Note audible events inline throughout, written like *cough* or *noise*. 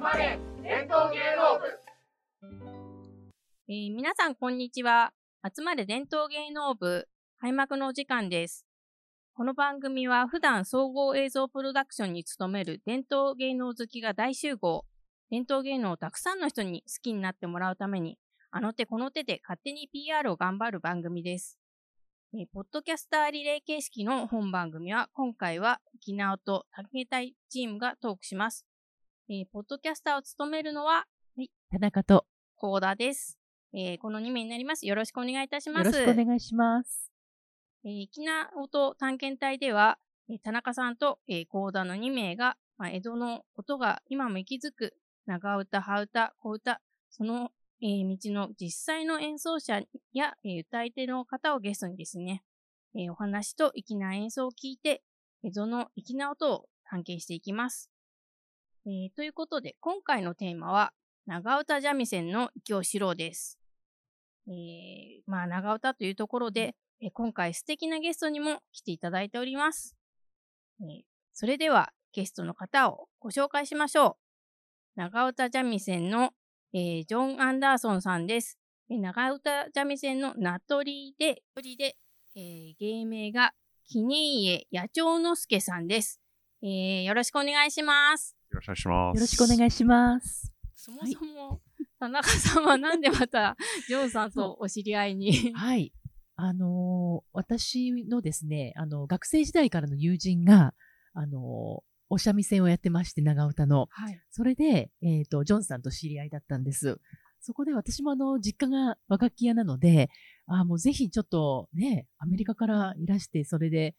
まれ伝統芸能部、えー、皆さんこんにちは。集まれ伝統芸能部開幕のお時間です。この番組は普段総合映像プロダクションに勤める伝統芸能好きが大集合。伝統芸能をたくさんの人に好きになってもらうために、あの手この手で勝手に PR を頑張る番組です。えー、ポッドキャスターリレー形式の本番組は、今回は沖縄と竹隊チームがトークします。えー、ポッドキャスターを務めるのは、はい、田中と高田です。えー、この2名になります。よろしくお願いいたします。よろしくお願いします。えー、沖縄音探検隊では、えー、田中さんと、えー、高田の2名が、まあ、江戸のことが今も息づく長歌、羽歌、小歌、その、えー、道の実際の演奏者や、えー、歌い手の方をゲストにですね、えー、お話と粋な演奏を聞いて、江戸の粋な音を探検していきます。えー、ということで、今回のテーマは、長唄三味線の異教四郎です。えー、まあ、長唄というところで、えー、今回素敵なゲストにも来ていただいております。えー、それでは、ゲストの方をご紹介しましょう。長唄三味線の、えー、ジョン・アンダーソンさんです。えー、長唄三味線の名取で、で、えー、芸名が、記念家野鳥之助さんです。えー、よろしくお願いします。よろしくお願いします。よろしくお願いします。そもそも、はい、田中さんはなんでまた、ジョンさんとお知り合いに？はい。あのー、私のですね、あの、学生時代からの友人が、あのー、お三味線をやってまして、長唄の。はい。それで、えっ、ー、と、ジョンさんと知り合いだったんです。そこで私もあの、実家が和楽器屋なので、あもうぜひちょっとね、アメリカからいらして、それで、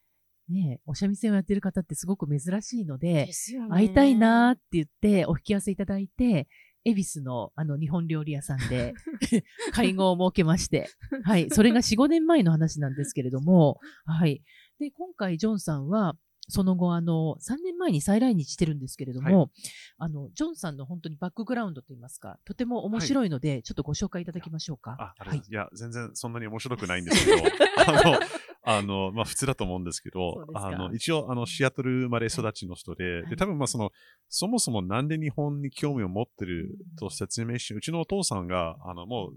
ね、お三味線をやってる方ってすごく珍しいので、で会いたいなって言ってお引き合わせいただいて、恵比寿のあの日本料理屋さんで *laughs* 会合を設けまして、はい、それが4、5年前の話なんですけれども、はい。で、今回ジョンさんは、その後、あの、3年前に再来日してるんですけれども、はい、あの、ジョンさんの本当にバックグラウンドといいますか、とても面白いので、はい、ちょっとご紹介いただきましょうか。はい、いや、全然そんなに面白くないんですけど、*laughs* あの、あの、まあ普通だと思うんですけど、あの、一応、あの、シアトル生まれ育ちの人で、はい、で、多分まあその、そもそもなんで日本に興味を持ってると説明し、うちのお父さんが、あの、もう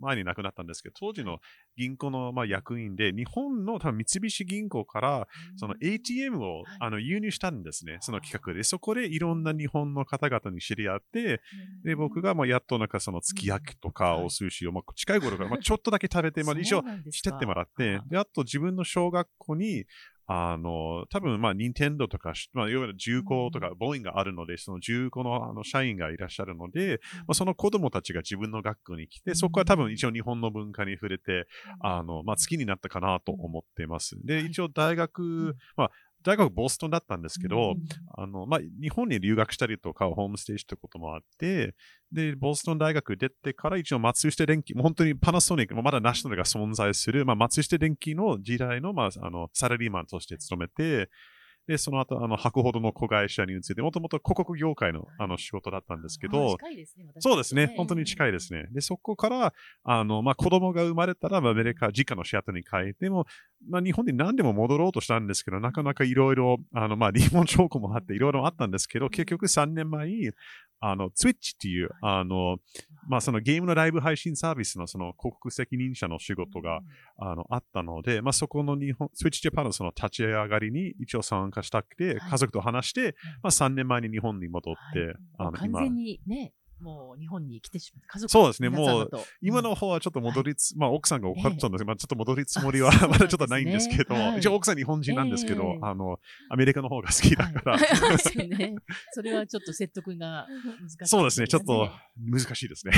前に亡くなったんですけど、当時の銀行のまあ役員で、日本の多分三菱銀行から、その ATM をあの輸入したんですね、その企画で。そこでいろんな日本の方々に知り合って、で、僕がまあやっとなんかその月焼きとかお寿司をまあ近い頃からまあちょっとだけ食べて、まあ *laughs* 一応してってもらって、で、あと自分分の小学校に、あの、多分、まあ、任天堂とか、まあ、いわゆる重工とか、ボーインがあるので、その重工のあの社員がいらっしゃるので、まあ、その子供たちが自分の学校に来て、そこは多分一応日本の文化に触れて、あの、まあ、好きになったかなと思っています。で、一応大学、まあ、大学ボストンだったんですけど、うん、あの、まあ、日本に留学したりとか、ホームステイしたこともあって、で、ボストン大学出てから一応松下電機、もう本当にパナソニック、まだナショナルが存在する、まあ、松下電機の時代の、まあ、あの、サラリーマンとして勤めて、で、その後、あの、博ほどの子会社に移って、もともと広告業界のあの仕事だったんですけど、ね、そうですね、本当に近いですね。で、そこから、あの、まあ、子供が生まれたら、アメリカ、実家のシアトルに帰っても、まあ、日本に何でも戻ろうとしたんですけど、なかなかいろいろ、あの、まあ、リーモン証拠もあって、いろいろあったんですけど、結局3年前に、あの、Twitch っていう、あの、まあ、そのゲームのライブ配信サービスのその広告責任者の仕事が、あの、あったので、まあ、そこの日本、Twitch Japan のその立ち上がりに一応参加したくて、家族と話して、まあ、3年前に日本に戻って、あの、完全にね、もう日本に来てしまう。家族そうですね。もう、今の方はちょっと戻りつ、まあ奥さんが怒っちゃうんですけど、まあちょっと戻りつもりはまだちょっとないんですけど、一応奥さん日本人なんですけど、あの、アメリカの方が好きだから。それはちょっで説得が難しい。そうですね。ちょっと難しいですね。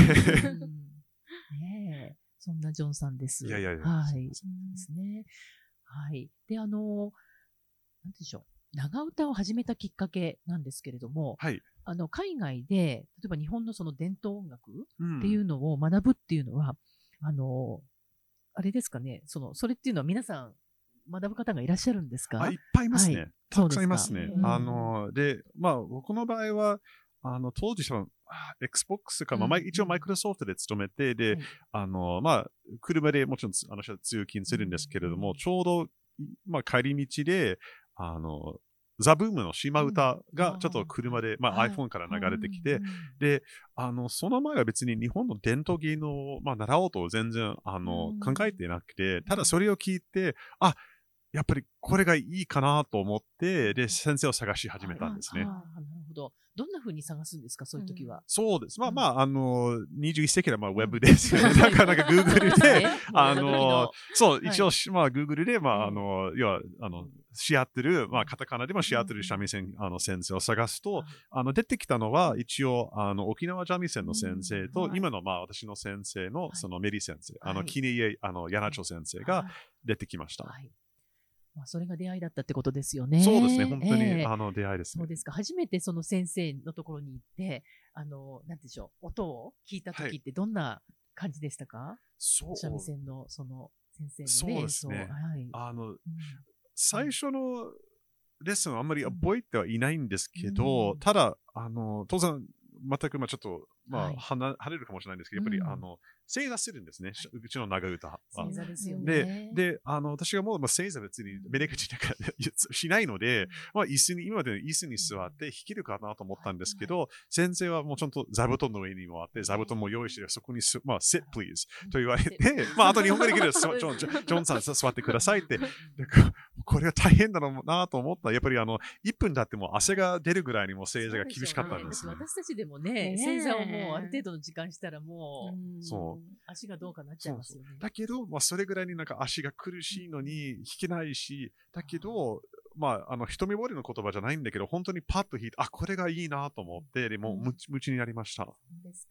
ねそんなジョンさんです。いやいやいや。はい。そうですね。はい。で、あの、なんでしょう。長唄を始めたきっかけなんですけれども、はい、あの海外で例えば日本のその伝統音楽っていうのを学ぶっていうのは、うん、あのあれですかね。そのそれっていうのは皆さん学ぶ方がいらっしゃるんですか？いっぱいいますね、はい、たくさんいますね。あのでまあ僕の場合はあの当時その Xbox か、まあ、一応マイクロソフトで勤めて、で、あの、まあ、車でもちろん、あの、通勤するんですけれども、ちょうど、まあ、帰り道で、あの、ザブームの島歌がちょっと車で、まあ、iPhone から流れてきて、で、あの、その前は別に日本の伝統芸能を、まあ、習おうと全然、あの、考えてなくて、ただそれを聞いて、あ、やっぱりこれがいいかなと思って、で、先生を探し始めたんですね。ほど。どんな風に探すんですか、そういう時は。うん、そうです。まあまあ、あの、21世紀はまあウェブですよね。*laughs* なかなか Google で、あの、そう、一応、まあ Google で、まあ、あの、要は、あの、シアトル、まあ、カタカナでもシアトル三味線、あの先生を探すと、あの出てきたのは一応あの沖縄三味線の先生と、今のまあ私の先生のそのメリ先生、あのキネイエあの柳町先生が出てきました。はいまあ、それが出会いだったってことですよね。そうですね、本当に、えー、あの出会いです、ね、そうですか。初めてその先生のところに行って、あの、なんでしょう、音を聞いた時ってどんな感じでしたか、はい、そう。三味線のその先生の、ね、そうですね。は。い、あの、うん、最初のレッスンはあんまり覚えてはいないんですけど、うん、ただ、あの、当然、全く、まあちょっと、まあ、はい、離れるかもしれないんですけど、やっぱり、うん、あの、正座するんですね、うちの長歌は。正座ですよね。で、で、あの、私がもう、まあ、正座別にメレカチなんかしないので、まあ、椅子に、今まで椅子に座って弾けるかなと思ったんですけど、先生はもうちゃんと座布団の上にもあって、座布団も用意して、そこにす、まあ、sit please と言われて、まあ、あと日本語できる *laughs* ジョン、ジョンさん座ってくださいって、これは大変だろうなと思った。やっぱりあの、1分だっても汗が出るぐらいにも正座が厳しかったんです、ね、私たちでもね、正座をもうある程度の時間したらもう、そう。足がどうかなっちゃいますよね。だけど、まあ、それぐらいになんか足が苦しいのに弾けないし、だけど、まあ、あの、瞳彫りの言葉じゃないんだけど、本当にパッと弾いて、あ、これがいいなと思って、でも、夢中になりました。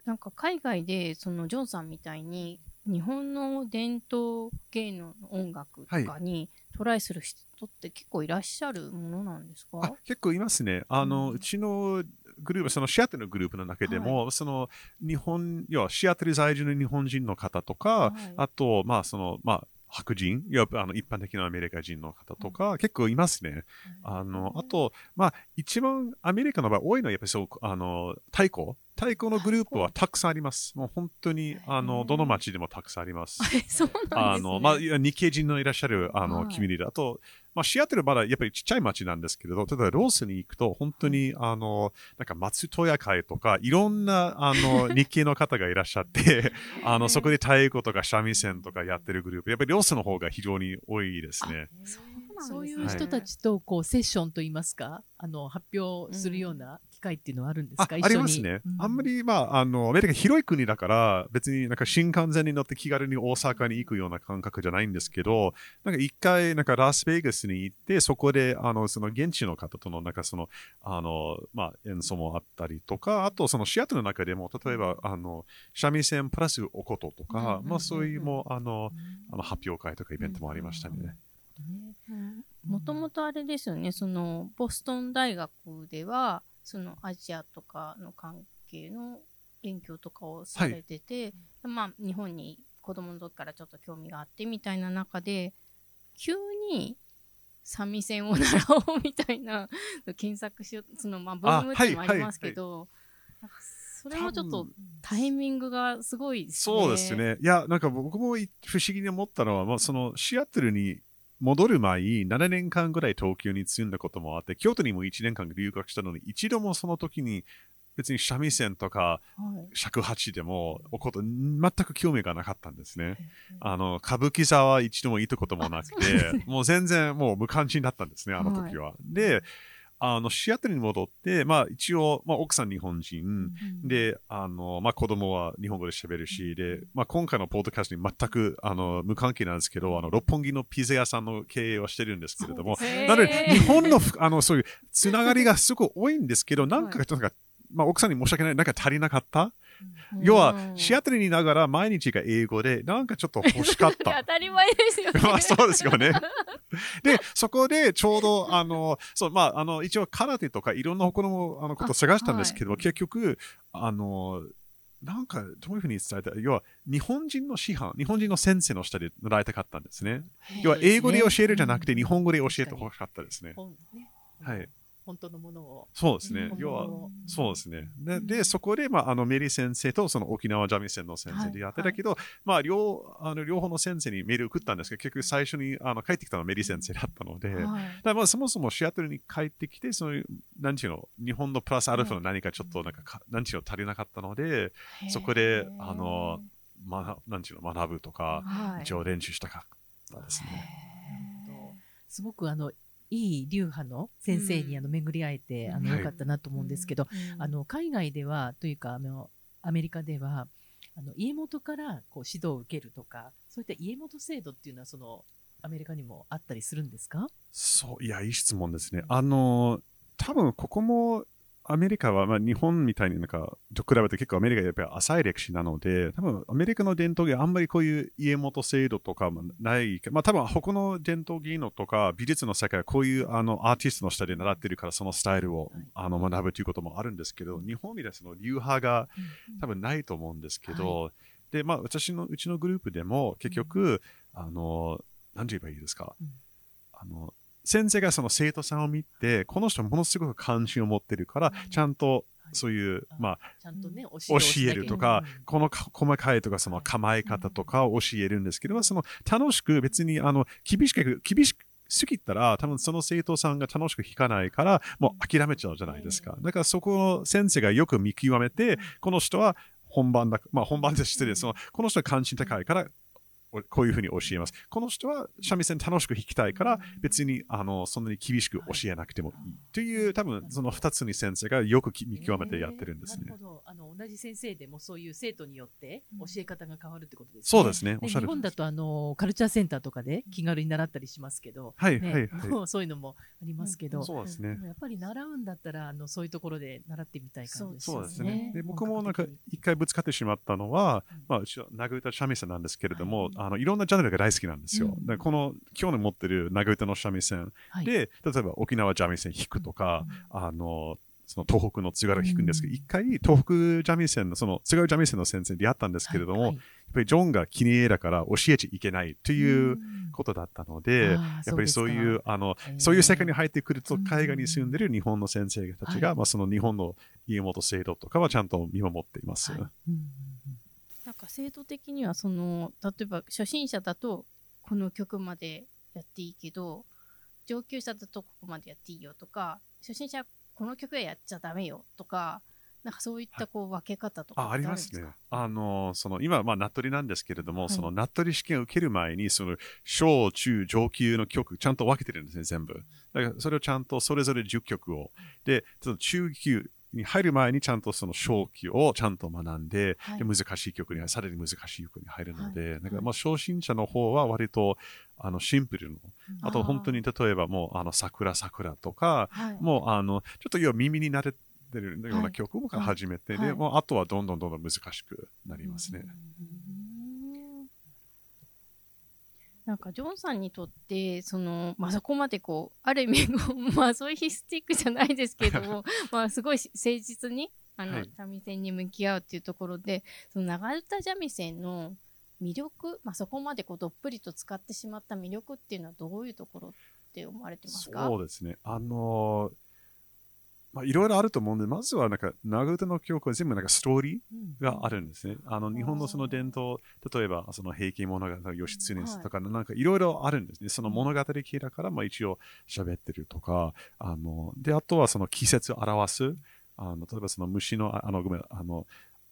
なんか海外で、そのジョンさんみたいに、日本の伝統芸能の音楽とかにトライする人って結構いらっしゃるものなんですか、はい、結構いますね。あの、うん、うちのグループ、そのシアトルのグループの中でも、はい、その日本、要はシアトル在住の日本人の方とか、はい、あと、まあ、その、まあ、白人、いやあの一般的なアメリカ人の方とか、結構いますね。あの、あと、まあ、一番アメリカの場合多いのはやっぱりそう、あの、太鼓。太鼓のグループはたくさんあります。もう本当に、あの、どの町でもたくさんあります。*laughs* そうなんですね。あの、まあ、日系人のいらっしゃる、あの、君だと、まあ、シアトルまだやっぱりちっちゃい町なんですけれど、例えばロースに行くと、本当に、あの、なんか松戸屋会とか、いろんな、あの、*laughs* 日系の方がいらっしゃって、*laughs* あの、そこで太鼓とか三味線とかやってるグループ、やっぱりロースの方が非常に多いですね。そういう人たちと、こう、セッションといいますか、あの、発表するような会っていうのはあるんですか、ありますね、うん、あん。まり、まあ、あの、アメリカ広い国だから、別になんか新幹線に乗って気軽に大阪に行くような感覚じゃないんですけど、なんか一回、なんかラスベガスに行って、そこで、あの、その現地の方との、なんかその、あの、まあ、演奏もあったりとか、あとそのシアトルの中でも、例えば、あの、三味線プラスおこととか、まあそういうも、あの、あの発表会とかイベントもありましたね。もともとあれですよね、その、ボストン大学では、そのアジアとかの関係の勉強とかをされてて、はい、まあ日本に子供の時からちょっと興味があってみたいな中で急に三味線を習おうみたいな検索しようそのまあブームってもありますけど、それもちょっとタイミングがすごいですね。そうですね。いや、なんか僕も不思議に思ったのは、まあ、そのシアトルに戻る前、7年間ぐらい東京に住んだこともあって、京都にも1年間留学したのに、一度もその時に別に三味線とか尺八でもおこと全く興味がなかったんですね。あの歌舞伎座は一度も行ったこともなくて、もう全然もう無関心だったんですね、あの時は。で、あの、シアトルに戻って、まあ一応、まあ奥さん日本人、うん、で、あの、まあ子供は日本語で喋るし、で、まあ今回のポッドキャストに全く、あの、無関係なんですけど、あの、六本木のピザ屋さんの経営はしてるんですけれども、なので、日本の、あの、そういうつながりがすごく多いんですけど、*laughs* なんか、なんか、まあ奥さんに申し訳ない、なんか足りなかった？要は、シアトルにいながら毎日が英語で、なんかちょっと欲しかった。*laughs* 当たり前ですよね。*laughs* まあそうですよね。で、そこでちょうど、あの、そう、まあ、あの、一応空手とかいろんな他のあのことを探したんですけど、はい、結局、あの、なんか、どういうふうに伝えた要は、日本人の師範、日本人の先生の下で習いたかったんですね。要は、英語で教えるじゃなくて、日本語で教えてほしかったですね。はい。本当のものを。そうですね。うん。要はうん、そうですね。で、うん。でそこで、まあ、あの、メリー先生と、その沖縄三味線の先生でやってたけど、まあ、両、あの、両方の先生にメールを送ったんですけど、結局最初に、あの、帰ってきたのはメリー先生だったので、はい。らまあ、そもそもシアトルに帰ってきて、そういう、なんていうの、日本のプラスアルファの何かちょっと、なんかか、なんていうの、足りなかったので、そこであのまあ、なんていうの、学ぶとか、はい。一応練習したかったですね。すごくあのいい流派の先生にうん。あの巡り会えて、あのはい。よかったなと思うんですけど、あの海外ではというかあのアメリカではあの家元からこう指導を受けるとかそういった家元制度っていうのはそのアメリカにもあったりするんですか？そう、いや、いい質問ですね。あの、多分ここも、アメリカは、まあ、日本みたいになんか、と比べて結構アメリカはやっぱり浅い歴史なので、多分アメリカの伝統芸あんまりこういう家元制度とかもない。まあ多分他の伝統芸能とか美術の世界はこういうあのアーティストの下で習ってるからそのスタイルを、はい。あの学ぶということもあるんですけど、日本みたいなその流派が多分ないと思うんですけど、で、まあ私のうちのグループでも結局、あの、何て言えばいいですか、うん。あの、先生がその生徒さんを見て、この人ものすごく関心を持ってるから、ちゃんとそういう、あまあ、教教えるとかうんこのか細かいとか、その構え方とかを教えるんですけど、その楽しく別に、あの、厳しく、厳しく、すぎたら、多分その生徒さんが楽しく弾かないから、もう諦めちゃうじゃないですか。だからそこを先生がよく見極めて、この人は本番だ、まあ本番で失礼、その、この人は関心高いから、おこういうふうに教えます。この人は三味線楽しく弾きたいから、別にあのそんなに厳しく教えなくてもいい。という、多分その二つに先生がよくき見極めてやってるんですねえーな。るほどあの同じ先生でもそういう生徒によって教え方が変わるってことですね。そうですね。おっしゃる。日本だとあのカルチャーセンターとかで気軽に習ったりしますけど、はい、ねはい、はい。*laughs* そういうのもありますけど、そうですねやっぱり習うんだったらあのそういうところで習ってみたい感じですよね。そうですね。で、本僕もなんか一回ぶつかってしまったのはうん、まあ、うちは長唄三味線なんですけれどもはい、あの、いろんなジャンルが大好きなんですよ。うん。でこの、今日の持ってる長唄の三味線。はい。で、例えば沖縄三味線弾くとか、あの、その東北の津軽を弾くんですけど、うん。一回東北三味線の、その津軽三味線の先生に出会ったんですけれども、はいやっぱりジョンが気に入らから教えちゃいけないということだったので、やっぱりそういう、あの、へー。そういう世界に入ってくると、うん。海外に住んでる日本の先生たちが、はい。まあその日本の家元制度とかはちゃんと見守っています。はい。うんか制度的にはその例えば初心者だとこの曲までやっていいけど上級者だとここまでやっていいよとか初心者はこの曲はやっちゃダメよとかなんかそういったこう分け方とかあ、ありますね。あの、その、今、まあ、ナットリなんですけれども、はいその、ナットリ試験を受ける前に、その、小、中、上級の曲、ちゃんと分けてるんですね、全部。だから、それをちゃんと、それぞれ10曲を。で、その中級に入る前に、ちゃんとその小級をちゃんと学んで、はい。で難しい曲に、さらに難しい曲に入るので、はい。だから、まあ、初心者の方は割と、あの、シンプルの、あと、本当に、例えばもう、あの、桜桜とか、はい、もう、あの、ちょっと要は耳に慣れてるようはない。曲から始めて、はい。で、もうあとはどんどんどんどん難しくなりますね。うんなんかジョンさんにとってその、まあ、そこまでこうある意味 *laughs* まあそういうヒスティックじゃないですけども *laughs* まあすごい誠実にあの、はい三味線に向き合うっていうところでその長唄三味線の魅力、まあ、そこまでこうどっぷりと使ってしまった魅力っていうのはどういうところって思われてますか？そうですね。あのーまあ、いろいろあると思うんで、まずはなんか、長唄の曲は全部なんかストーリーがあるんですね。あの、日本のその伝統、例えば、その平家物語、義経とか、なんかいろいろあるんですね。その物語系だから、まあ一応喋ってるとか、あの、で、あとはその季節を表す、あの、例えばその虫の、ああの、ごめん、あの、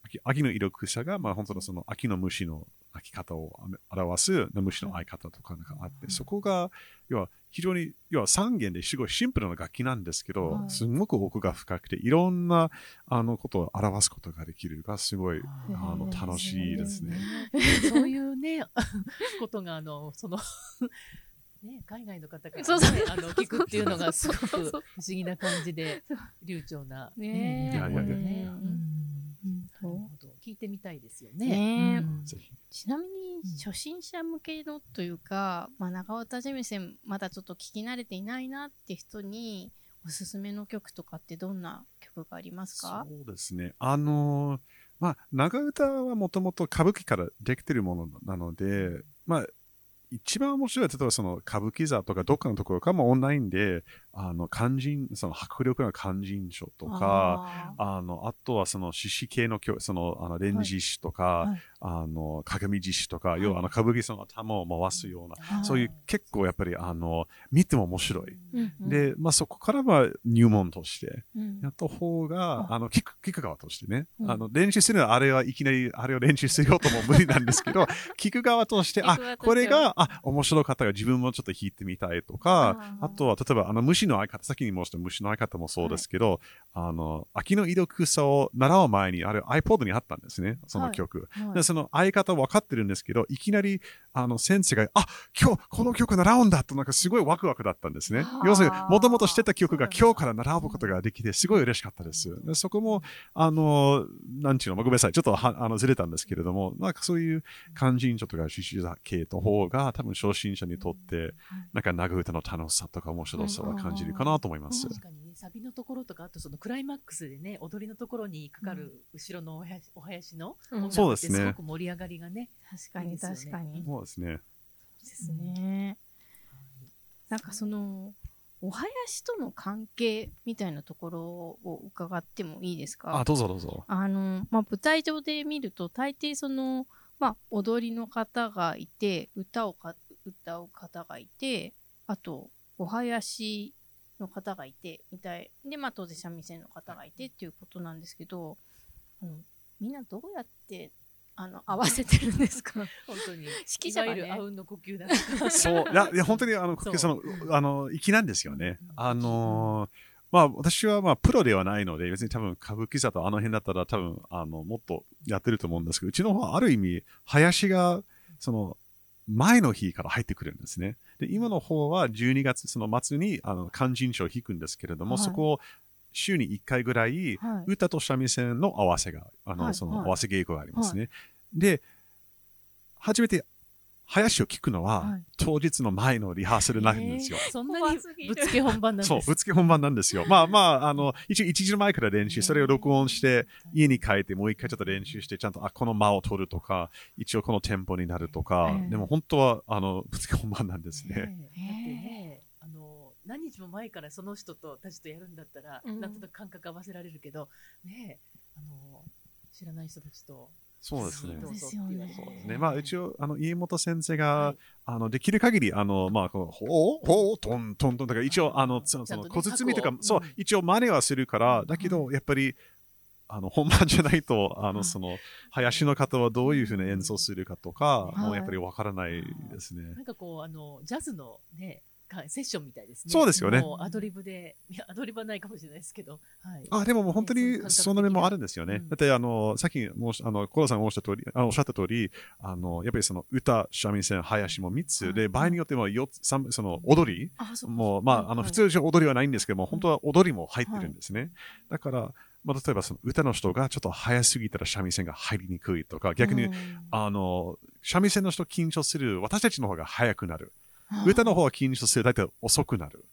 秋秋の色草が、まあ本当のその秋の虫の鳴き方を表す虫の合い方とかなんかあって、そこが、要は非常に、要は三弦ですごいシンプルな楽器なんですけど、はい。すごく奥が深くて、いろんなあのことを表すことができるが、すごい、あの、楽しいですね。そういうね、*laughs* ことが、あの、その、*laughs* ね、海外の方から、ね、そうそう。あの聞くっていうのがすごく不思議な感じで、流暢な、ね。え魅力でいや。い聞いてみたいですよね。ね。ちなみに初心者向けのというか、まあ、長唄三味線まだちょっと聞き慣れていないなって人におすすめの曲とかってどんな曲がありますか？そうですね。あのーまあ、長唄はもともと歌舞伎からできてるものなので、まあ、一番面白い、例えばその歌舞伎座とかどっかのところかもオンラインで、あの、漢人、その迫力の漢人書とか、あの、あとはその獅子系の教、その、あの、連獅子とか、はい、あの、鏡獅子とか、はい、要はあの、歌舞伎その頭を回すような、そういう結構やっぱり、あの、見ても面白い。で、まあそこからは入門として、やった方が、あの、聞く、聞く側としてね、あの、練習するのはあれはいきなり、あれを練習するようとも無理なんですけど、*laughs* 聞く側として、あ、これが、あ、面白かったが自分もちょっと弾いてみたいとか、あとは、例えば、あの、虫の相方、先に申した虫の相方もそうですけど、はい、あの、秋の井戸草を習う前に、あれ iPod にあったんですね、その曲。はいその相方分かってるんですけど、いきなり、あの、先生が、あ、今日この曲習うんだと、なんかすごいワクワクだったんですね。要するに、もともとしてた曲が今日から習うことができて、すごい嬉しかったです。でそこも、あの、なんちゅうの、ごめんなさい、ちょっとはあのずれたんですけれども、なんかそういう漢人ちょっとか獅子座系の方が、多分初心者にとって、なんか長歌の楽しさとか面白さは感じるかなと思います。確かにね、サビのところとか、あとそのクライマックスでね、踊りのところにかかる後ろのお囃子お囃子の、うん、そうですね。く盛り上がりがね。確かに、確かに。そうですね。ですね。なんかその、お囃子との関係みたいなところを伺ってもいいですか？あ、どうぞどうぞ。あの、まあ、舞台上で見ると、大抵その、まあ、踊りの方がいて、歌をか歌う方がいて、あと、お囃子の方がいて、みたい。で、まあ、当然三味線の方がいてっていうことなんですけど、あのみんなどうやってあの合わせてるんですか？本当に。指揮者が、ね、あうんの呼吸だ。そう。いや、いや本当にあの、その、あの、粋なんですよね。あのー、まあ、私はまあ、プロではないので、別に多分、歌舞伎座とあの辺だったら多分、あの、もっとやってると思うんですけど、うちの方はある意味、林が、その、前の日から入ってくるんですね。で、今の方は12月、その末に、あの、勧進書を弾くんですけれども、はい、そこを週に1回ぐらい、はい、歌と三味線の合わせが、あの、はい、その合わせ稽古がありますね。で、初めて林を聞くのは、はい、当日の前のリハーサルなんですよ。えー、*laughs* そんなにぶつけ本番なんです。そう、ぶつけ本番なんですよ。まあまあ、あの、一応一時前から練習、それを録音して、家に帰ってもう一回ちょっと練習して、ちゃんと、あ、この間を取るとか、一応このテンポになるとか、えー、でも本当は、あの、ぶつけ本番なんですね。何日も前からその人とたちとやるんだったら、うん、なんとなく感覚合わせられるけど、ねあの、知らない人たちと、そうですね。そうですね。まあ一応、あの、家元先生が、はい、あの、できる限り、あの、まあ、こう、ほう、ほう、トン、トン、トン、だから一応、あの、その、小包とか、そう、一応真似はするから、だけど、やっぱり、あの、本番じゃないと、あの、その、林の方はどういうふうに演奏するかとか、もうやっぱりわからないですね。なんかこう、あの、ジャズのね、セッションみたいですね。そうですよね。アドリブで、いや、アドリブはないかもしれないですけど。はい、あ、でももう本当にその面もあるんですよね。うん、だって、あの、さっきもあの、コロさんがおっしゃった通り、あのおっしゃった通り、あの、やっぱりその歌、三味線、林も3つで、場合によっては4つ、3その踊り、もう、まあ、あの、普通踊りはないんですけども、本当は踊りも入ってるんですね。だから、まあ、例えばその歌の人がちょっと早すぎたら三味線が入りにくいとか、逆に、あの、三味線の人緊張する私たちの方が早くなる。*laughs* 歌の方は緊張する大体遅くなる。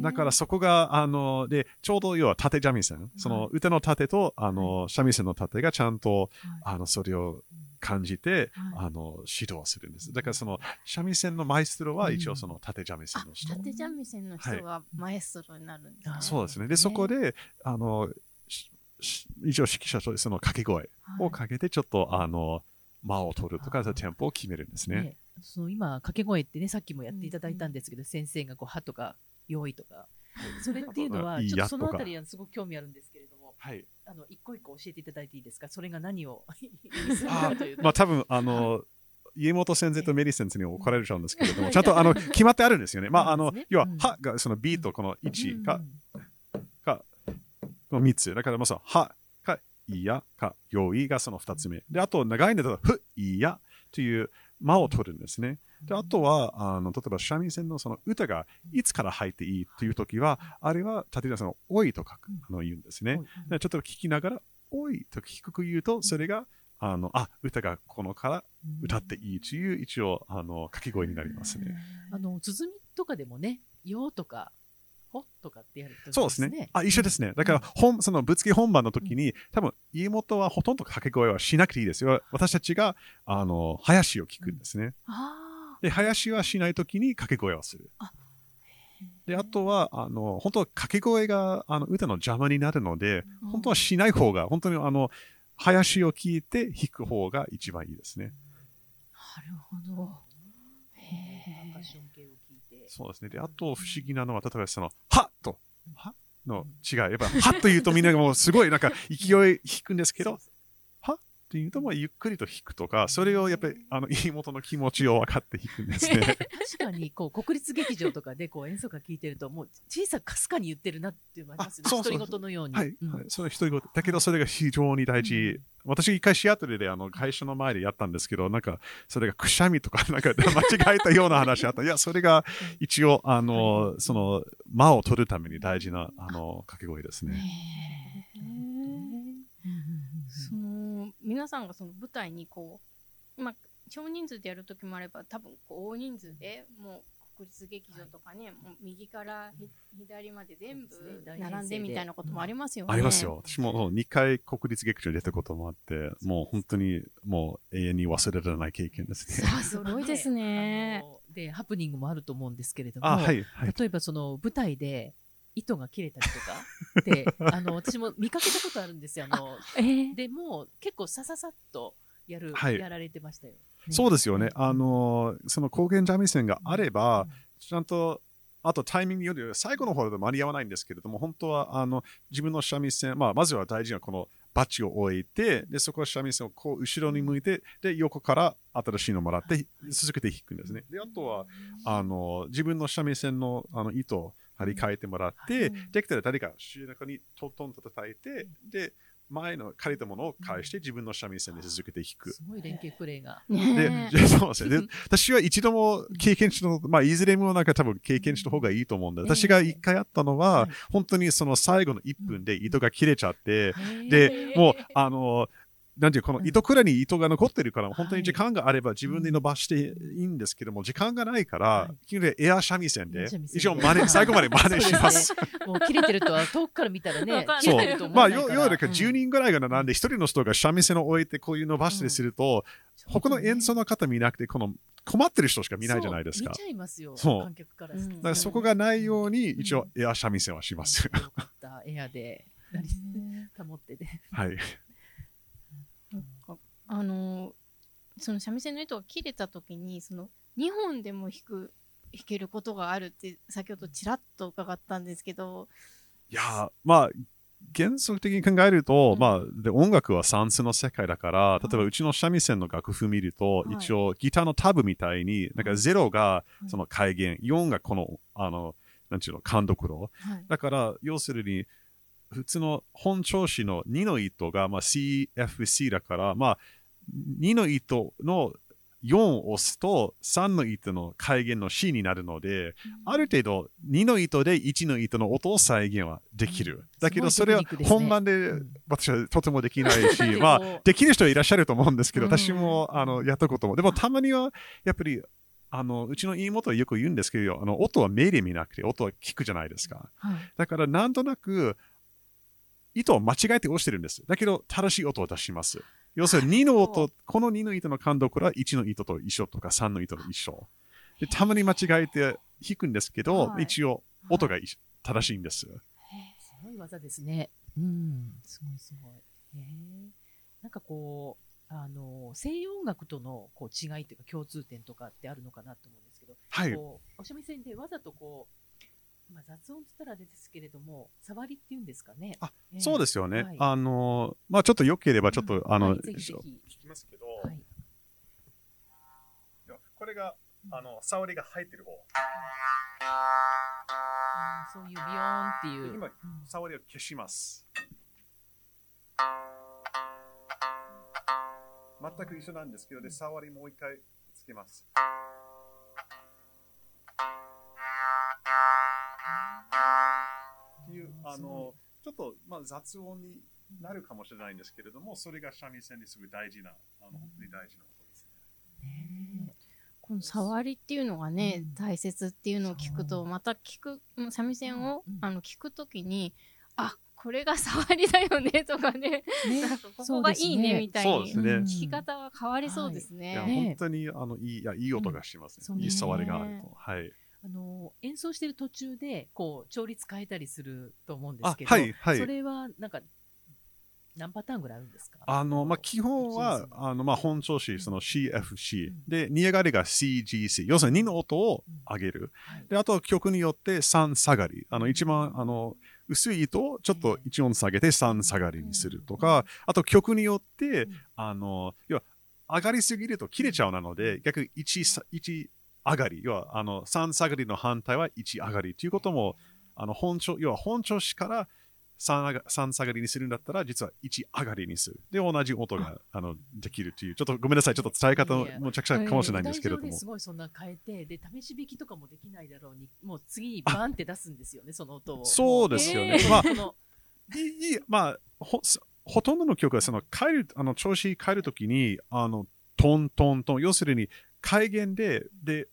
だからそこが、あの、で、ちょうど要は縦三味線。その歌の縦と、あの、三味線の縦がちゃんと、あの、それを感じて、あの、指導するんです。だからその、三味線のマエストロは一応その縦三味線の人。縦三味線の人がマエストロになるんですね。そうですね。で、そこで、あの、一応指揮者とその掛け声をかけて、ちょっと、あの、間を取るとか、テンポを決めるんですね。その今掛け声ってねさっきもやっていただいたんですけど、うん、先生がこう「は」とか「用意」とか。それっていうのはちょっとそのあたりはすごく興味あるんですけれども、はい、あの一個一個教えていただいていいですか？それが何をあまあ多分あの家元先生とメリー先生に怒られちゃうんですけれども、ちゃんとあの決まってあるんですよね。まあ、あの、要は、はがその B とこの1か、か、この3つ。だから、まあ、はか、いやか、よいがその2つ目。で、あと、長いんだと、ふ、いやという、間を取るんですね。であとはあの、例えば三味線のその歌がいつから入っていいというときは、あれは、例えばその、おいと書く、あの言うんですね。でちょっと聞きながら、おいと低く言うと、それが、あの、あ、歌がこのから歌っていいという、一応、あの、掛け声になりますね。あの、鼓とかでもね、よとか、ほとかってやるそうですね。あ、一緒ですね。だから、本、そのぶつけ本番の時に、多分、家元はほとんど掛け声はしなくていいですよ。私たちが、あの、林を聞くんですね。ああ。で、林はしないときに掛け声をする。で、あとは、あの、本当は掛け声が、あの、歌の邪魔になるので、本当はしない方が、本当にあの、林を聞いて弾く方が一番いいですね。なるほど。へそうですね。で、あと不思議なのは、例えばその、はっと、はの違い。やっぱ、はっと言うとみんながもうすごいなんか勢い弾くんですけど、っていうと、もゆっくりと弾くとか、それをやっぱり、あの、妹の気持ちを分かって弾くんですね。*laughs* 確かに、こう、国立劇場とかで、こう、演奏会聞いてると、もう、小さくかすかに言ってるなって思いますね。独り言のように。はい。うん、はい、それ独り言。だけど、それが非常に大事。うん、私、一回シアトルで、あの、会社の前でやったんですけど、なんか、それがくしゃみとか、なんか、間違えたような話あった。*laughs* いや、それが、一応、あの、その、間を取るために大事な、あの、掛け声ですね。その皆さんがその舞台にこう、まあ、少人数でやる時もあれば多分こう大人数でもう国立劇場とかね、はい、もう右から左まで全部並んでみたいなこともありますよね。ありますよ。私も2回国立劇場に出たこともあって、もう本当にもう永遠に忘れられない経験ですね。すごいですね。で、ハプニングもあると思うんですけれども、はいはい、例えばその舞台で糸が切れたりとかで *laughs* あの私も見かけたことあるんですよ。あのえー、でも結構さささっとやる、はい、やられてましたよ、ね、そうですよね。あのその光源三味線があれば、うん、ちゃんとあとタイミングより最後の方で間に合わないんですけれども、本当はあの自分の三味線、まあ、まずは大事なこのバッジを置いて、でそこは三味線をこう後ろに向いて、で横から新しいのもらって、続けて弾くんですね。であとはあの自分の三味線のあの糸張り替えてもらって、できたら誰か主役にトントンと叩いて、で、前の借りたものを返して自分の三味線で続けて弾く。すごい連携プレーが。で、*laughs* そうですね。で、私は一度も経験したの、まあ、いずれもなんか多分経験した方がいいと思うんで、私が一回あったのは、本当にその最後の1分で糸が切れちゃって、で、もう、あの、なんていうこの糸倉に糸が残ってるから、本当に時間があれば自分で伸ばしていいんですけども、時間がないから、エア三味線で、一応真似、最後まで真似します。もう切れてるとは遠くから見たらね、そう。まあ、要は10人ぐらいがなんで、一人の人が三味線を置いてこういう伸ばしてすると、他の演奏の方見なくて、この困ってる人しか見ないじゃないですか。見ちゃいますよ、そう。だからそこがないように、一応エア三味線はします。よかった、エアで保ってて。はい。あのその三味線の糸が切れた時にその2本でも弾く弾けることがあるって先ほどちらっと伺ったんですけど。いやまあ原則的に考えると、うん、まあ、で音楽は算数の世界だから、例えばうちの三味線の楽譜見ると、はい、一応ギターのタブみたいに、なんか0がその改弦、はい、4がこの、あの、なんちゅうの、勘どころ。はい、だから、要するに、普通の本調子の2の糸が、まあ、CFC だから、まあ、2の糸の4を押すと3の糸の改弦の C になるので、うん、ある程度2の糸で1の糸の音を再現はできる。うん、だけどそれは本番で私はとてもできないし、*laughs* まあできる人はいらっしゃると思うんですけど、私もあのやったことも。でもたまにはやっぱりあのうちの妹はよく言うんですけど、あの音は目で見なくて音は聞くじゃないですか。はい、だからなんとなく糸を間違えて押してるんです。だけど正しい音を出します。要するに2の音、この2の糸の感度から1の糸と一緒とか3の糸と一緒。でたまに間違えて弾くんですけど、はい、一応音が正しいんです。すごい技ですね。うん、すごいすごい。えなんかこう、あの西洋音楽とのこう違いというか共通点とかってあるのかなと思うんですけど、はい、お三味線でわざとこうまあ、雑音つったらですけれども、触りっていうんですかね。あ、えー、そうですよね。はい、あの、まあ、ちょっと良ければ、ちょっと、うん、あの、はい、ぜひぜひ聞きますけど、はい、これが、あの、触りが入ってる方。そういうビヨーンっていう。今、触りを消します。全く一緒なんですけど、で、触りもう一回つけます。っていう、あの、ちょっと、まあ、雑音になるかもしれないんですけれども、それが三味線にすごい大事な、あの、本当に大事なことですね。ねこの触りっていうのがね、うん、大切っていうのを聞くと、また聞く、三味線を、あの聞くときに、あこれが触りだよねとかね、ね。なんかここがいいねみたいに、聞き方は変わりそうですね。い。や、ね本当に、あの、いい、いや、いい音がしますね。うんいい触りがあると。はい。あの演奏してる途中でこう調律変えたりすると思うんですあけ、ど、はい、はい。そ。れはなんか何パターンぐらいあるんですか？あの、まあ、基本はあの、まあ、本調子、そのう CFC ん。で、煮上がりが CGC。要するに2の音を上げる。はい。で、あと曲によって3下がり。あの、一番、あの、薄い糸をちょっと1音下げて3下がりにするとか、あと曲によってうん、あの、要は、上がりすぎると切れちゃうなので、逆に1さ、1上がり、要は、あの、3下がりの反対は1上がりということも、あの、本調、要は本調子から3上が3下がりにするんだったら、実は1上がりにする。で、同じ音が、あ。の、できるという、ちょっとごめんなさい、ちょっと伝え方もむちゃくちゃかもしれないんですけれども。す。ごいそんな変えてで試し弾きとかもできないだろうにもう次にバンって出す。んです。よねその音をそうです。よね。まあ、そのいいいまあほ、ほとんどの曲はその変える、あの調子変えるときに、あの、トントントン、要す。るに改弦で、で、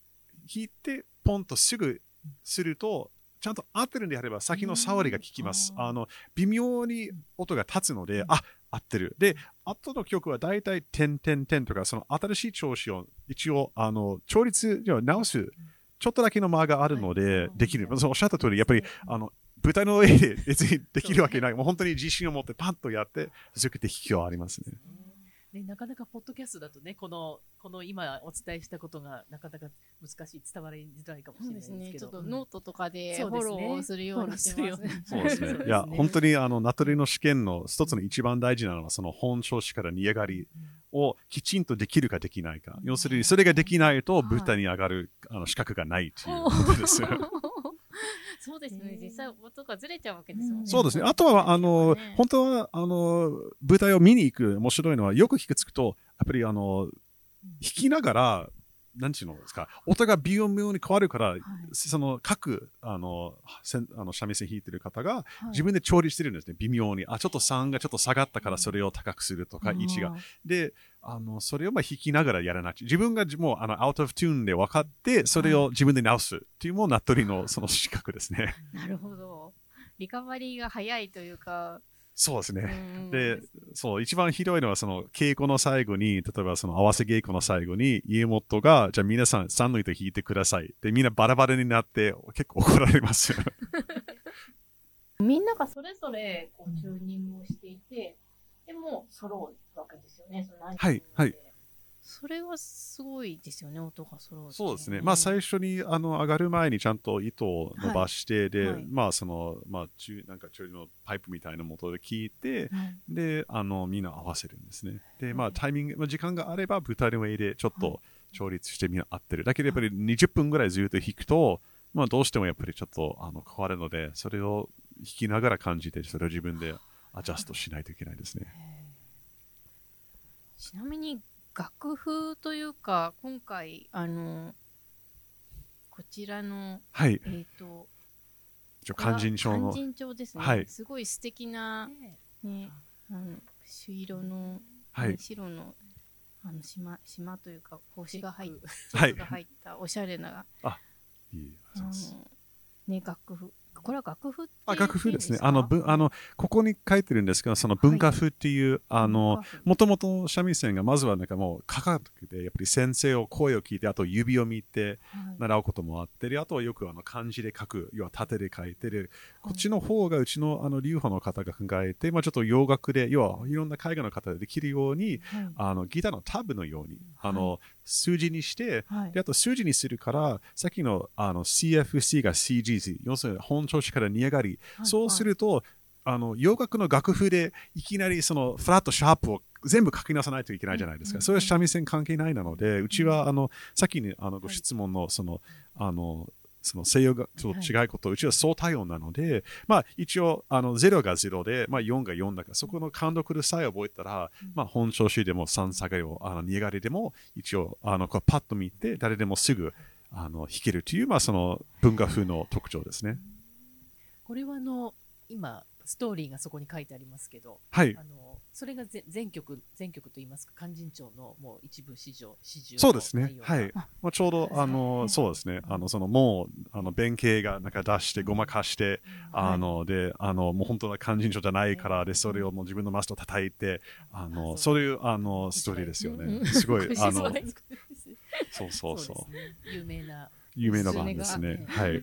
弾いて、ポンとすぐすると、ちゃんと合ってるんであれば、先の触りが効きます。うんあの、微妙に音が立つので、あ、合ってる。で、後の曲は大体、点点点とか、その新しい調子を一応、あの、調律を直す、ちょっとだけの間があるので、できる。そうおっしゃった通り、やっぱり、あの、舞台の上で別にできるわけない。もう本当に自信を持ってパッとやって、続けて弾きはありますね。ね、なかなかポッドキャストだとねこのこの今お伝えしたことがなかなか難しい伝わりづらいかもしれないですけどですね。ちょっとノートとかでフォそうですねローするようにしてますね。そうですね。そうですねいや、本当にあの、ナトリの試験の一つの一番大事なのは、その本調子から煮上がりをきちんとできるかできないか。要するに、それができないと舞台に上がる、あの資格がないっていうことですよ。*laughs* *laughs* そうですね。実際音がずれちゃうわけですもんね。そうですね。あとは、あの、ね本当は、あの、舞台を見に行く面白いのは、よく弾くつくと、やっぱりあの、弾きながら、なんていうのですか、音が微妙に変わるから、その各、あの、せんあの三味線弾いてる方が、自分で調理してるんですね、微妙に。あ、ちょっと3がちょっと下がったからそれを高くするとか、位置が。で、あの、それをまあ弾きながらやらなくて、自分がもう、あの、アウトオフトゥーンで分かって、それを自分で直すっていうもう、ナットリのその資格ですね。*laughs* なるほど。リカバリーが早いというか。そうですね。うんで、そう、一番ひどいのは、その、稽古の最後に、例えばその合わせ稽古の最後に、家元が、じゃあ皆さん3の糸弾いてください。で、みんなバラバラになって、結構怒られますよ。*laughs* みんながそれぞれこうチューニングをしていて、でも揃うわけですよね。そのはいはい。それはすごいですよね、音が揃うっていそうですね。まあ、最初に、あの、上がる前にちゃんと糸を伸ばして、で、はいまあ、その、まあ、中、なんか、中のパイプみたいな元で聞いて、はいで、あの、みんな合わせるんですね。で、まあ、タイミング、まあ、時間があれば、舞台の上でちょっはと調律してみんな合ってる。だけど、やっぱり20分ぐらいずっと弾くと、まあ、どうしてもやっぱりちょっと、あの、変わるので、それを弾きながら感じて、それを自分でアジャストしないといけないですね。ちなみに楽譜というか、今回、あの、こちらの、はい。えっ、と、一応、勧進帳の勧。進帳ですね。はいすごい素敵な、ねね、あの、朱色の、はいね白の、あの、島、島というか、星が入った、はいが入った、おしゃれな、いいあの、ね、楽譜。これは楽譜あ、楽譜ですね。か？あの、ぶあの、ここに書いてるんですけど、その文化譜っていう、あの、、もともと三味線がまずはなんかもう科学で、やっぱり先生を声を聞いて、あと指を見てはい。習うこともあって、であとはよくあの漢字で書く、要は縦で書いてる、こっちの方がうちのあの流派の方が考えて、まあちょっと洋楽で、要はいろんな海外の方でできるように、はい。あのギターのタブのように、あの、数字にして、はい。で、あと数字にするから、さっきのあの CFC が CGC、要するに本調子から煮上がり、はいそうすると、あの洋楽の楽譜でいきなりそのフラット、シャープを全部書き直さないといけないじゃないですか。うんそれは三味線関係ないなので、うちはあのさっきにあのご質問のその、あのその西洋がと違うこと、うちは相対音なので、まあ一応あの0が0で、まあ、4が4だから、そこの感読さえ覚えたら、まあ本調子でも3下がりを、あの煮上がりでも一応あのこうパッと見て、誰でもすぐあの弾けるという、まあその文化風の特徴ですね。これはあの今ストーリーがそこに書いてありますけど、はいあ。のそれがぜ全曲全曲といいますか勧進帳のもう一部史上史上のそうですね。はい。まあ、ちょうど、あの、そうですね。あの、その、もう、あの、弁慶がなんか出して、ごまかして、あの、で、あの、もう本当は勧進帳じゃないから、で、それをもう自分のマストを叩いて、あの、そういう、あの、ストーリーですよね。うん。すごい、あの *laughs* そう、そうそう。そう。ですね。有名な有名な版ですね。ねはい。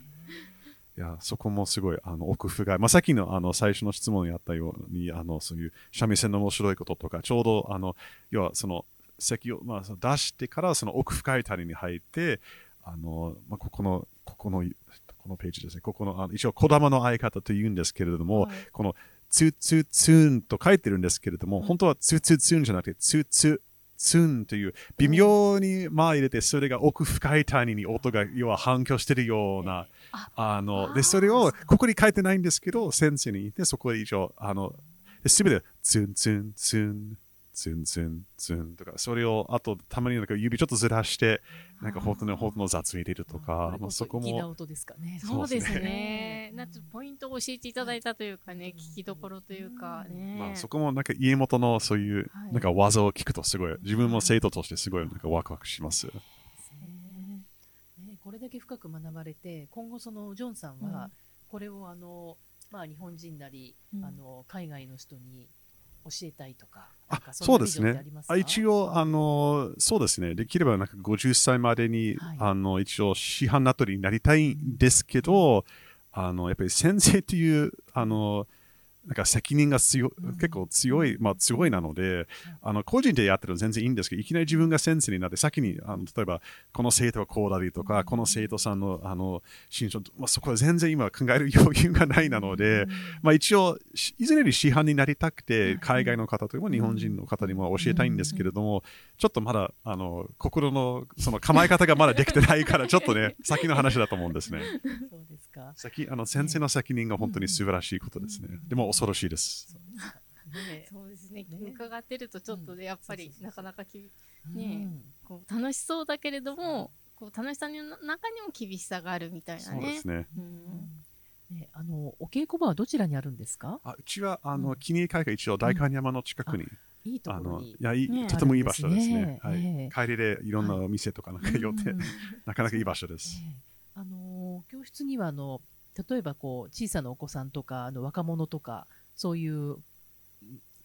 いや、そこもすごい、あの、奥深い。まあ、さっきの、あの、最初の質問にあったように、あの、そういう三味線の面白いこととか、ちょうど、あの、要は、その、席を、まあ、その出してから、その奥深い谷に入って、あの、まあ、ここの、ここの、このページですね。ここの、あの一応、小玉の相方と言うんですけれども、はいこの、ツーツーツーンと書いてるんですけれども、本当はツーツーツーンじゃなくて、ツーツーツーンという、微妙に間入れて、それが奥深い谷に音が、要は反響してるような、あの、で、それを、ここに書いてないんですけど、先生に言って、そこで一応、あの、すべて、ツンツンツン、ツンツンツンとか、それを、あと、たまになんか指ちょっとずらして、なんか本当に本当の雑入れるとか、まあ、そこも、粋な音ですかね。そうですね。なんかポイントを教えていただいたというかね、聞きどころというかね。まあ、そこもなんか家元のそういうは、いなんか技を聞くとすごい、自分も生徒としてすごいなんかワクワクします。ねねこれだけ深く学ばれて今後そのジョンさんうん。はこれをあの、まあ、日本人なり、うん。あの海外の人に教えたいとかあそうですね。あ一応、あの、そうですね。できれば、なんか50歳までに、はい。あの、一応、師範ナトリになりたいんですけど、あの、やっぱり先生という、あの、なんか責任が強、うん。結構強い、まあ強いなので、あの、個人でやってるの全然いいんですけど、いきなり自分が先生になって、先に、あの、例えば、この生徒はこうだりとか、この生徒さんの、あの、心象、まあそこは全然今考える余裕がないなので、まあ一応、しいずれに師範になりたくて、海外の方とか日本人の方にも教えたいんですけれども、ちょっとまだ、あの、心の、その構え方がまだできてないから、ちょっとね、*laughs* 先の話だと思うんですね。そうですか。先、あの、先生の責任が本当に素晴らしいことですね。でも恐ろしいです。ね。そうですね。ね。伺ってるとちょっとね、やっぱりなかなかきびねねこう楽しそうだけれども、こう楽しさの中にも厳しさがあるみたいなそうでねす。ね。うん。ねあのお稽古場はどちらにあるんですか？あうちは、あの、うん記念会が一応、大観山の近くに、いいとあの、ころに。いや、いいねとてもいい場所ですね。はい。帰りでいろんなお店とかなんか寄ってうん、*laughs* なかなかいい場所です。ねあの教室にはあの例えばこう小さなお子さんとかあの若者とかそういう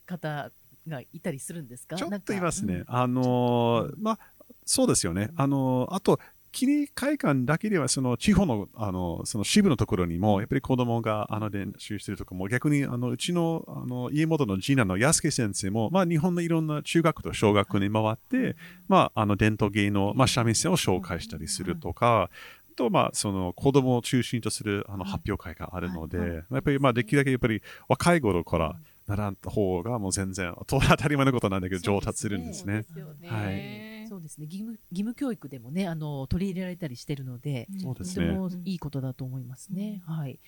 方がいたりするんですか？ちょっといますね。うんあのーまあ、そうですよね。あのーあと、記念会館だけでは、その地方の、あの、その支部のところにも、やっぱり子供が、あの、練習してるとこも、逆に、あの、うちの、あの、家元の次男の安家先生も、まあ、日本のいろんな中学と小学に回って、まあ、あの、伝統芸能、まあ、三味線を紹介したりするとか、あと、まあ、その、子供を中心とする、あの、はい発表会があるので、はいやっぱり、まあ、できるだけ、やっぱり、若い頃から、習った方が、もう全然、当たり前のことなんだけど、上達するんですね。そうですよね。はいそうですね義務義務教育でもねあの取り入れられたりしてるので、そうですねとてもいいことだと思いますね。はい。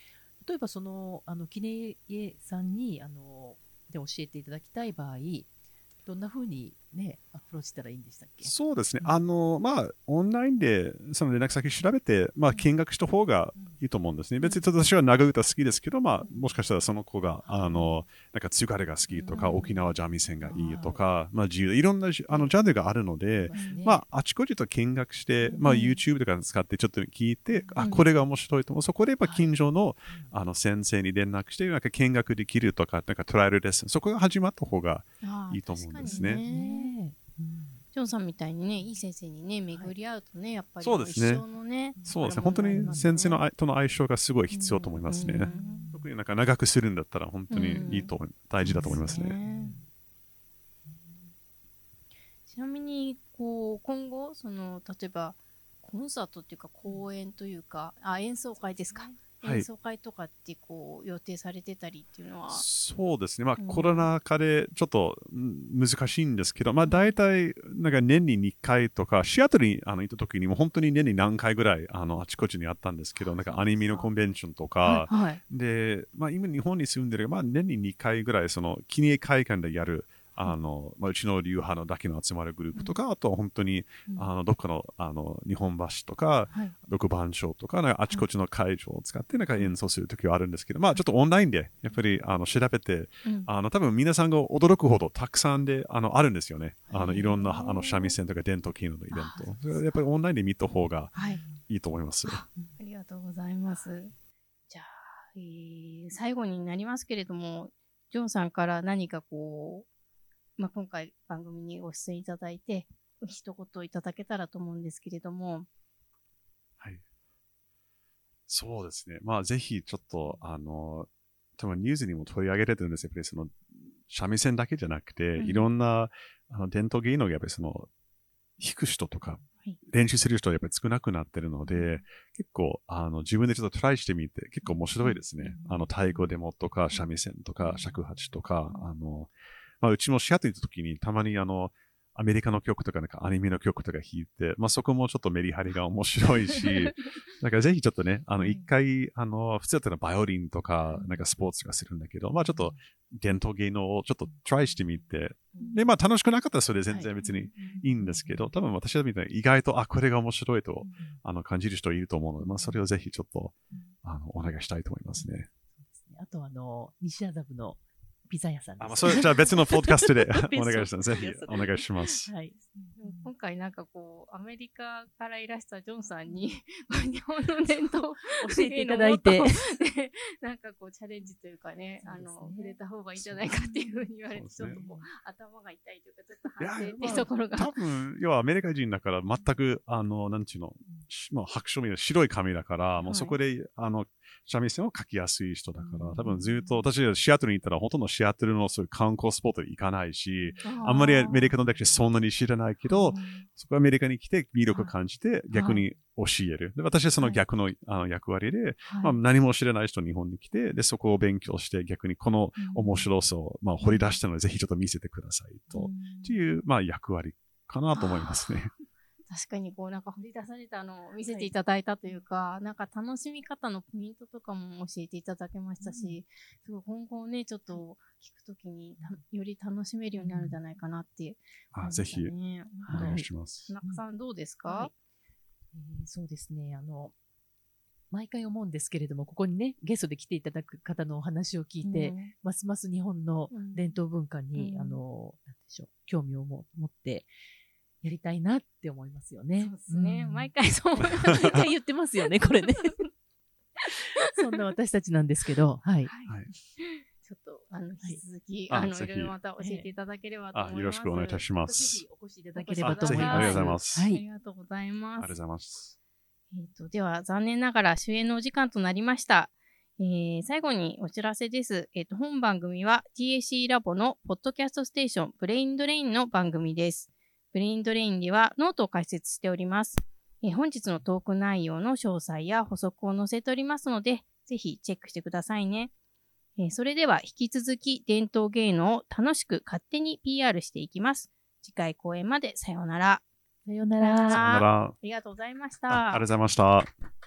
例えばそのあのキネエさんにあので教えていただきたい場合、どんな風にねアプローチしたらいいんでしたっけ？そうですね。あの、まあ、オンラインで、その連絡先調べて、まあ、見学した方がいいと思うんですね。別にちょっと私は長唄好きですけど、まあ、もしかしたらその子が、あの、なんか津軽が好きとか、うん。沖縄三味線がいいとか、まあ、自由、いろんなじあのジャンルがあるので、ね。まあ、あちこちと見学して、まあ、YouTube とか使ってちょっと聞いて、あ、うん。これが面白いと思う。そこで、やっぱ近所の、あの、先生に連絡して、なんか見学できるとか、なんかトライアルレッスン、そこが始まった方が、いいと思うんですねねうんジョンさんみたいにね、いい先生にね、巡り合うとね、やっぱりそうですねそうですね。本当に先生のとの相性がすごい必要と思いますね。うん特になんか長くするんだったら本当にいいと大事だと思いますね。ねちなみに、こう、今後、その、例えば、コンサートっていうか、公演というか、あ、演奏会ですか。はい演奏会とかって、こう、予定されてたりっていうのは。そうですね。まあ、うんコロナ禍でちょっとん難しいんですけど、まあ、大体、なんか年に2回とか、シアトルにあの行った時にも本当に年に何回ぐらい、あの、あちこちにあったんですけど、なんかアニメのコンベンションとか、はい。で、まあ、今日本に住んでる、まあ、年に2回ぐらい、その、記念会館でやる、あの、まあ、うちの流派のだけの集まるグループとか、あとは本当に、あの、どっかの、あの、日本橋とか、六番町とか、あちこちの会場を使って、なんか演奏するときはあるんですけど、まあ、ちょっとオンラインで、やっぱり、あの、調べて、あの、多分皆さんが驚くほどたくさんで、あの、あるんですよね。あの、いろんな、あの、三味線とか伝統芸能のイベント。やっぱりオンラインで見た方がい。いと思います。ありがとうございます。じゃあ、えー、最後になりますけれども、ジョンさんから何かこう、まあ、今回番組にご出演いただいて、一言いただけたらと思うんですけれども。はい。そうですね。まあ、ぜひちょっと、あの、多分ニュースにも取り上げられてるんですよ。やっぱりその、三味線だけじゃなくて、うん、いろんなあの伝統芸能がやっぱりその、弾く人とか、練習する人はやっぱり少なくなってるので、結構、あの、自分でちょっとトライしてみて、結構面白いですね。あの、太鼓デモとか、三味線とか、尺八とか、あの、まあ、うちもシアトル行った時に、たまにあの、アメリカの曲とか、なんかアニメの曲とか弾いて、まあそこもちょっとメリハリが面白いし、*laughs* だからぜひちょっとね、あの一回、あの、普通だったらバイオリンとか、なんかスポーツとかするんだけど、まあちょっと伝統芸能をちょっとトライしてみて、で、まあ楽しくなかったらそれで全然別にいいんですけど、多分私はみたいに意外と、あ、これが面白いと、あの、感じる人いると思うので、まあそれをぜひちょっと、あの、お願いしたいと思いますね。あとあの、西麻布のピザ屋さんです。あ、まあ、それじゃあ別のポッドキャストで *laughs* お願いします。ぜひお願いします。はい。今回なんかこう、アメリカからいらしたジョンさんに、*laughs* 日本の伝統教えていただいて、*laughs* なんかこう、チャレンジというかね、あの、触れた方がいいんじゃないかっていうふうに言われて、ちょっとこう、頭が痛いというか、ちょっと反省っていうところが。多分、要はアメリカ人だから全く、あの、なんちゅうの、まあ、白書みの白い紙だから、もうそこで、あの、三味線を書きやすい人だから、多分ずっと、私はシアトルに行ったら、ほとんどシアトルのそういう観光スポットに行かないし、あんまりアメリカの歴史そんなに知らないけど、そこアメリカに来て魅力を感じて逆に教える。で私はその逆の,、あの役割で、まあ、何も知らない人日本に来て、で、そこを勉強して逆にこの面白さを、まあ、掘り出したので、ぜひちょっと見せてくださいと、っていう、まあ、役割かなと思いますね。確かにこうなんか掘り出されたのを見せていただいたというか、はい、なんか楽しみ方のポイントとかも教えていただけましたし、すごい今後ね、ちょっと聞くときにより楽しめるようになるんじゃないかなっていう、ね、あ、ぜひ、お願いします。田中さんどうですか、はい、えー、そうですね、あの、毎回思うんですけれども、ここにね、ゲストで来ていただく方のお話を聞いて、うん、ますます日本の伝統文化に、うん、あの、なんでしょう、興味を持って、やりたいなって思いますよね。そうですね。うん、毎回そう。毎回言ってますよね、*laughs* これね。*laughs* そんな私たちなんですけど、はい。はい、ちょっと、あの、引き続き、はい、あの、いろいろまた教えていただければと思います。よろしくお願いいたします。ぜひお越しいただければと思います。ありがとうございます。はい。ありがとうございます。ありがとうございます。えっ、と、では、残念ながら終演のお時間となりました。えー、最後にお知らせです。えっ、ー、と、本番組は TAC ラボのポッドキャストステーションブレインドレインの番組です。ブレインドレインではノートを開設しております。え本日のトーク内容の詳細や補足を載せておりますので、ぜひチェックしてくださいね。えそれでは引き続き伝統芸能を楽しく勝手に PR していきます。次回公演までさようなら。さようなら。さようなら。ありがとうございました。ありがとうございました。